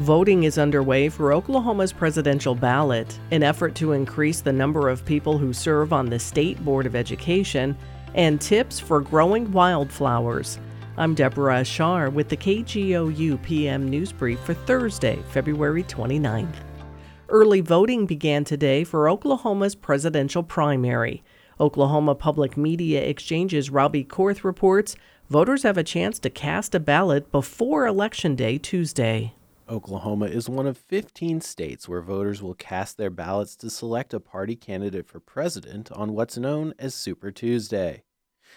Voting is underway for Oklahoma's presidential ballot, an effort to increase the number of people who serve on the State Board of Education, and tips for growing wildflowers. I'm Deborah Ashar with the KGOU PM News Brief for Thursday, February 29th. Early voting began today for Oklahoma's presidential primary. Oklahoma Public Media Exchange's Robby Korth reports voters have a chance to cast a ballot before Election Day Tuesday. Oklahoma is one of 15 states where voters will cast their ballots to select a party candidate for president on what's known as Super Tuesday.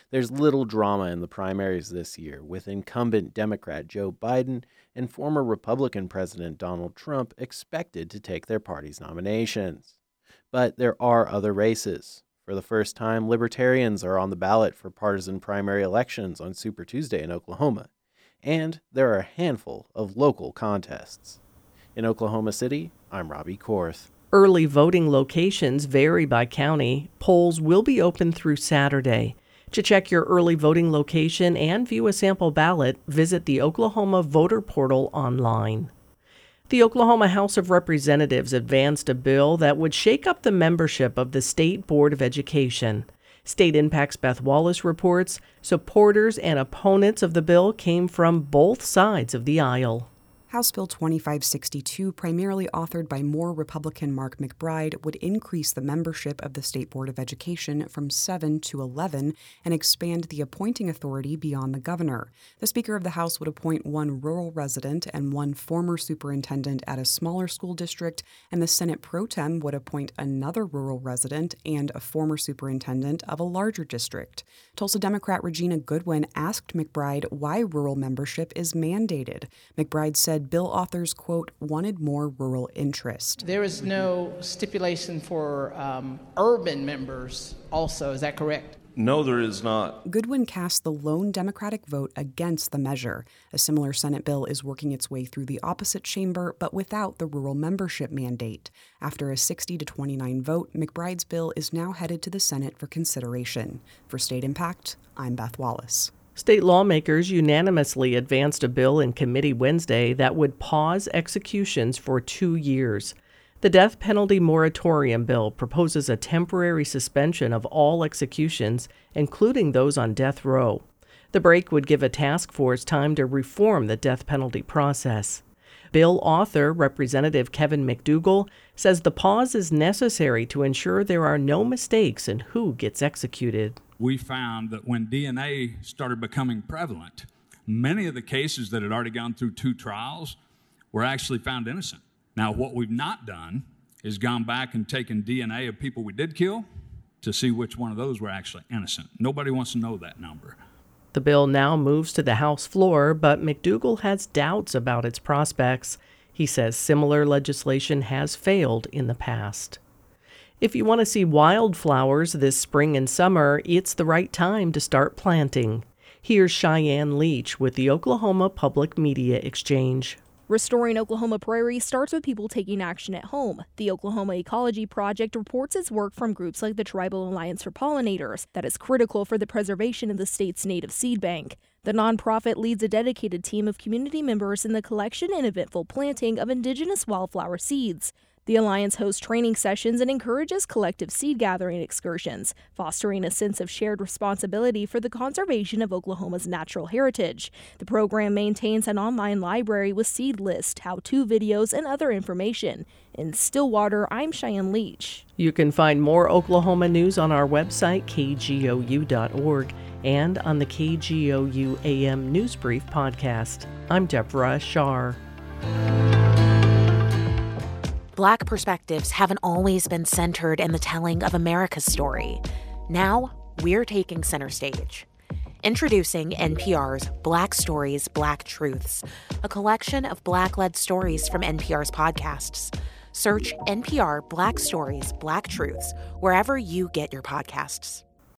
There's little drama in the primaries this year, with incumbent Democrat Joe Biden and former Republican President Donald Trump expected to take their party's nominations. But there are other races. For the first time, libertarians are on the ballot for partisan primary elections on Super Tuesday in Oklahoma and there are a handful of local contests. In Oklahoma City, I'm Robby Korth. Early voting locations vary by county. Polls will be open through Saturday. To check your early voting location and view a sample ballot, visit the Oklahoma Voter Portal online. The Oklahoma House of Representatives advanced a bill that would shake up the membership of the State Board of Education. State Impact's Beth Wallis reports supporters and opponents of the bill came from both sides of the aisle. House Bill 2562, primarily authored by Moore Republican Mark McBride, would increase the membership of the State Board of Education from 7 to 11 and expand the appointing authority beyond the governor. The Speaker of the House would appoint one rural resident and one former superintendent at a smaller school district, and the Senate pro tem would appoint another rural resident and a former superintendent of a larger district. Tulsa Democrat Regina Goodwin asked McBride why rural membership is mandated. McBride said said bill authors, quote, wanted more rural interest. There is no stipulation for um, urban members, also. Is that correct? No, there is not. Goodwin cast the lone Democratic vote against the measure. A similar Senate bill is working its way through the opposite chamber, but without the rural membership mandate. After a 60 to 29 vote, McBride's bill is now headed to the Senate for consideration. For State Impact, I'm Beth Wallis. State lawmakers unanimously advanced a bill in committee Wednesday that would pause executions for two years. The death penalty moratorium bill proposes a temporary suspension of all executions, including those on death row. The break would give a task force time to reform the death penalty process. Bill author, Representative Kevin McDugle, says the pause is necessary to ensure there are no mistakes in who gets executed we found that when DNA started becoming prevalent, many of the cases that had already gone through two trials were actually found innocent. Now, what we've not done is gone back and taken DNA of people we did kill to see which one of those were actually innocent. Nobody wants to know that number. The bill now moves to the House floor, but McDugle has doubts about its prospects. He says similar legislation has failed in the past. If you want to see wildflowers this spring and summer, it's the right time to start planting. Here's Cheyenne Leach with the Oklahoma Public Media Exchange. Restoring Oklahoma Prairie starts with people taking action at home. The Oklahoma Ecology Project reports its work from groups like the Tribal Alliance for Pollinators that is critical for the preservation of the state's native seed bank. The nonprofit leads a dedicated team of community members in the collection and eventful planting of indigenous wildflower seeds. The Alliance hosts training sessions and encourages collective seed gathering excursions, fostering a sense of shared responsibility for the conservation of Oklahoma's natural heritage. The program maintains an online library with seed lists, how to videos, and other information. In Stillwater, I'm Cheyenne Leach. You can find more Oklahoma news on our website, kgou.org, and on the KGOU AM News Brief podcast. I'm Deborah Shar. Black perspectives haven't always been centered in the telling of America's story. Now, we're taking center stage. Introducing NPR's Black Stories, Black Truths, a collection of Black led stories from NPR's podcasts. Search NPR Black Stories, Black Truths wherever you get your podcasts.